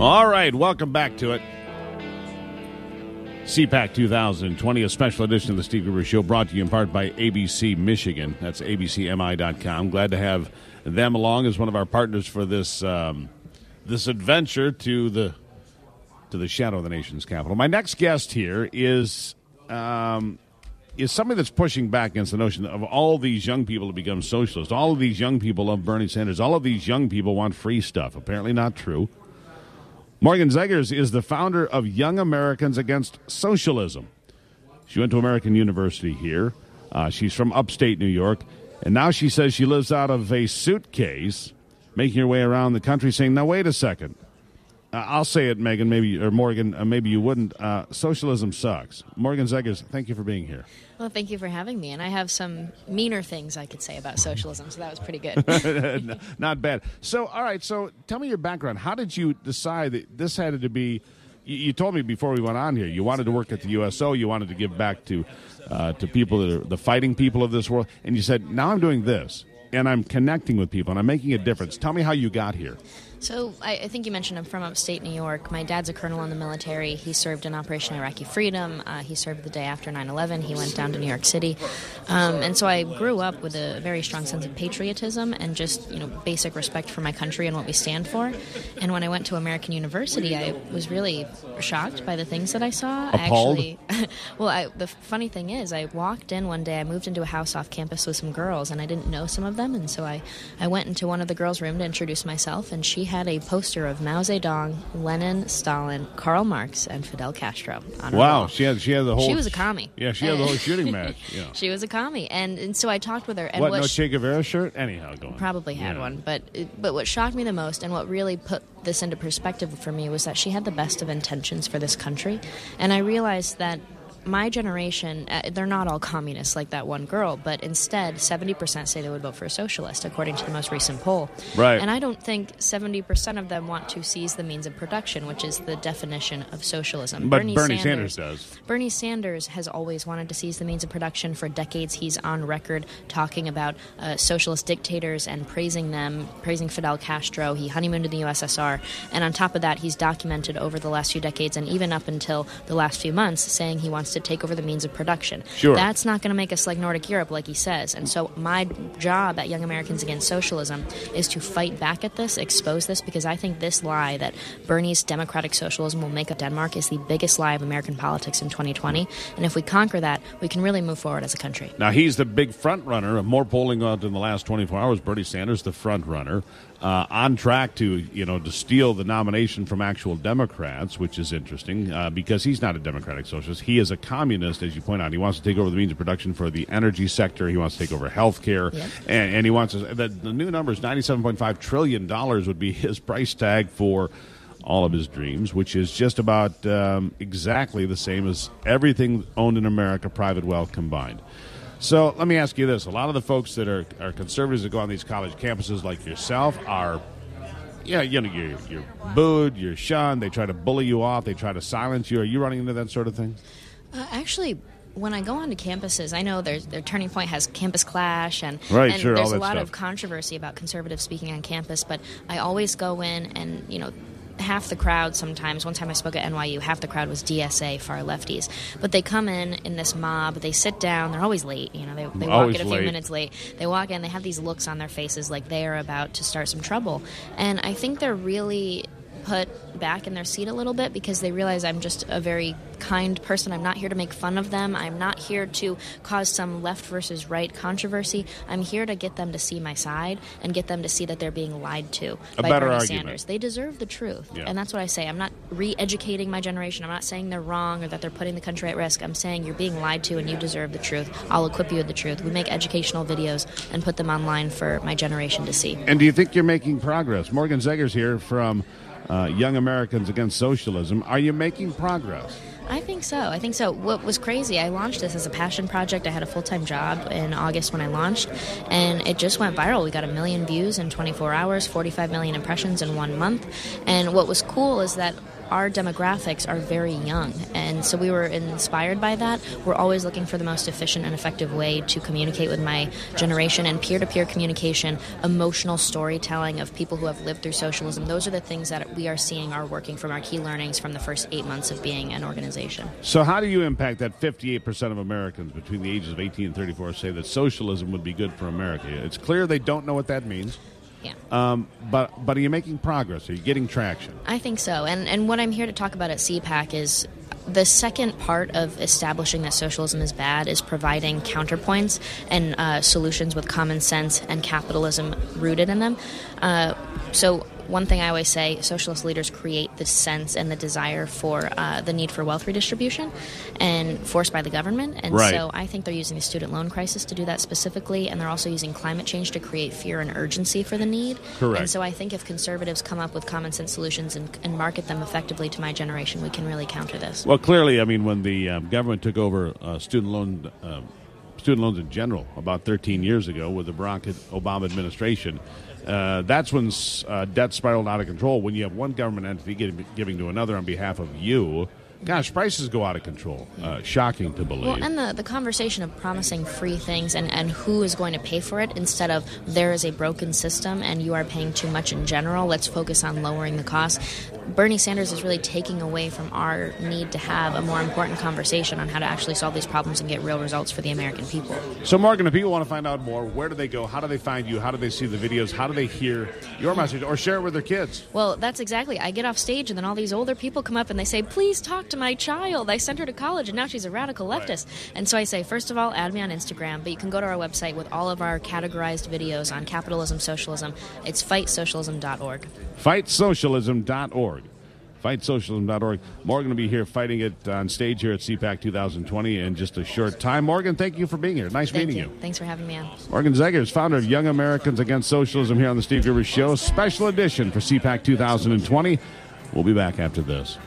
All right, welcome back to it. CPAC 2020, a special edition of the Steve Gruber Show, brought to you in part by ABC Michigan. That's abcmi.com. Glad to have them along as one of our partners for this um, this adventure to the to the shadow of the nation's capital. My next guest here is um, is somebody that's pushing back against the notion of all these young people to become socialists. All of these young people love Bernie Sanders. All of these young people want free stuff. Apparently, not true. Morgan Zegers is the founder of Young Americans Against Socialism. She went to American University here. Uh, she's from upstate New York. And now she says she lives out of a suitcase, making her way around the country saying, now, wait a second. Uh, I'll say it, Megan, maybe or Morgan, uh, maybe you wouldn't. Uh, socialism sucks. Morgan Zegers, thank you for being here. Well, thank you for having me. And I have some meaner things I could say about socialism, so that was pretty good. Not bad. So, all right. So, tell me your background. How did you decide that this had to be? You, you told me before we went on here. You wanted to work at the USO. You wanted to give back to uh, to people that are the fighting people of this world. And you said, now I'm doing this, and I'm connecting with people, and I'm making a difference. Tell me how you got here. So I, I, think you mentioned I'm from upstate New York. My dad's a colonel in the military. He served in Operation Iraqi Freedom. Uh, he served the day after 9/11. He went down to New York City, um, and so I grew up with a very strong sense of patriotism and just you know basic respect for my country and what we stand for. And when I went to American University, I was really shocked by the things that I saw. Appalled? I actually, well, I, the funny thing is, I walked in one day. I moved into a house off campus with some girls, and I didn't know some of them, and so I I went into one of the girls' room to introduce myself, and she had a poster of Mao Zedong, Lenin, Stalin, Karl Marx, and Fidel Castro. On her Wow, wall. she had she had the whole. She was a commie. Yeah, she had the whole shooting match. Yeah. She was a commie, and, and so I talked with her. And what? what No Che Guevara shirt? Anyhow, go on. probably had Yeah. one, but but what shocked me the most, and what really put this into perspective for me, was that she had the best of intentions for this country, and I realized that. My generation, uh, they're not all communists like that one girl, but instead, 70% say they would vote for a socialist, according to the most recent poll. Right. And I don't think 70% of them want to seize the means of production, which is the definition of socialism. But Bernie Sanders does. Bernie Sanders has always wanted to seize the means of production. For decades, he's on record talking about uh, socialist dictators and praising them, praising Fidel Castro. He honeymooned in the USSR. And on top of that, he's documented over the last few decades and even up until the last few months saying he wants to take over the means of production. Sure. That's not going to make us like Nordic Europe, like he says. And so, my job at Young Americans Against Socialism is to fight back at this, expose this, because I think this lie that Bernie's democratic socialism will make up Denmark is the biggest lie of American politics in 2020. And if we conquer that, we can really move forward as a country. Now he's the big front runner of more polling out in the last 24 hours. Bernie Sanders, the front runner, uh, on track to you know to steal the nomination from actual Democrats, which is interesting uh, because he's not a democratic socialist. He is a communist, as you point out. He wants to take over the means of production for the energy sector. He wants to take over health care, Yep. and, and he wants to, the, the new number is 97.5 trillion dollars would be his price tag for all of his dreams, which is just about um, exactly the same as everything owned in America, private wealth combined. So let me ask you this: a lot of the folks that are, are conservatives that go on these college campuses, like yourself, are yeah, you know, you're, you're booed, you're shunned. They try to bully you off. They try to silence you. Are you running into that sort of thing? Uh, actually, when I go onto campuses, I know there's their Turning Point has Campus Clash, and, Right, and sure, there's a lot stuff. of controversy about conservative speaking on campus. But I always go in, and you know, half the crowd sometimes. One time I spoke at NYU, half the crowd was DSA, far lefties. But they come in in this mob, they sit down, they're always late. You know, they, they walk Always in a few late. minutes late. They walk in, they have these looks on their faces like they are about to start some trouble, and I think they're really put back in their seat a little bit because they realize I'm just a very kind person. I'm not here to make fun of them. I'm not here to cause some left versus right controversy. I'm here to get them to see my side and get them to see that they're being lied to A by Bernie argument. Sanders. They deserve the truth. Yeah. And that's what I say. I'm not re-educating my generation. I'm not saying they're wrong or that they're putting the country at risk. I'm saying you're being lied to and you deserve the truth. I'll equip you with the truth. We make educational videos and put them online for my generation to see. And do you think you're making progress? Morgan Zegers here from uh, Young Americans Against Socialism. Are you making progress? I think so. I think so. What was crazy, I launched this as a passion project. I had a full time job in August when I launched, and it just went viral. We got a million views in 24 hours, 45 million impressions in one month. And what was cool is that our demographics are very young. And so we were inspired by that. We're always looking for the most efficient and effective way to communicate with my generation and peer to peer communication, emotional storytelling of people who have lived through socialism. Those are the things that we are seeing are working from our key learnings from the first eight months of being an organization. So, how do you impact that 58% of Americans between the ages of 18 and 34 say that socialism would be good for America? It's clear they don't know what that means. Yeah. Um, but but are you making progress? Are you getting traction? I think so. And and what I'm here to talk about at CPAC is the second part of establishing that socialism is bad is providing counterpoints and uh, solutions with common sense and capitalism rooted in them. Uh, so one thing I always say socialist leaders create the sense and the desire for uh, the need for wealth redistribution and forced by the government. And right. so I think they're using the student loan crisis to do that specifically, and they're also using climate change to create fear and urgency for the need. Correct. And so I think if conservatives come up with common sense solutions and, and market them effectively to my generation, we can really counter this. Well, clearly, I mean, when the um, government took over uh, student loan. Uh, student loans in general about 13 years ago with the Barack Obama administration. Uh, that's when uh, debt spiraled out of control. When you have one government entity giving, giving to another on behalf of you, Gosh, prices go out of control. Uh, shocking to believe. Well, and the, the conversation of promising free things and, and who is going to pay for it instead of there is a broken system and you are paying too much in general, let's focus on lowering the cost. Bernie Sanders is really taking away from our need to have a more important conversation on how to actually solve these problems and get real results for the American people. So, Morgan, if people want to find out more, where do they go? How do they find you? How do they see the videos? How do they hear your message or share it with their kids? Well, that's exactly. I get off stage and then all these older people come up and they say, please talk to my child. I sent her to college and now she's a radical leftist. Right. And so I say, first of all, add me on Instagram, but you can go to our website with all of our categorized videos on capitalism, socialism. It's fightsocialism.org. Fightsocialism.org fightsocialism.org. Morgan will be here fighting it on stage here at CPAC 2020 in just a short time. Morgan, thank you for being here. Nice thank meeting you. you. Thanks for having me on. Morgan Zegers, founder of Young Americans Against Socialism here on the Steve Gruber Show. Special edition for CPAC 2020. We'll be back after this.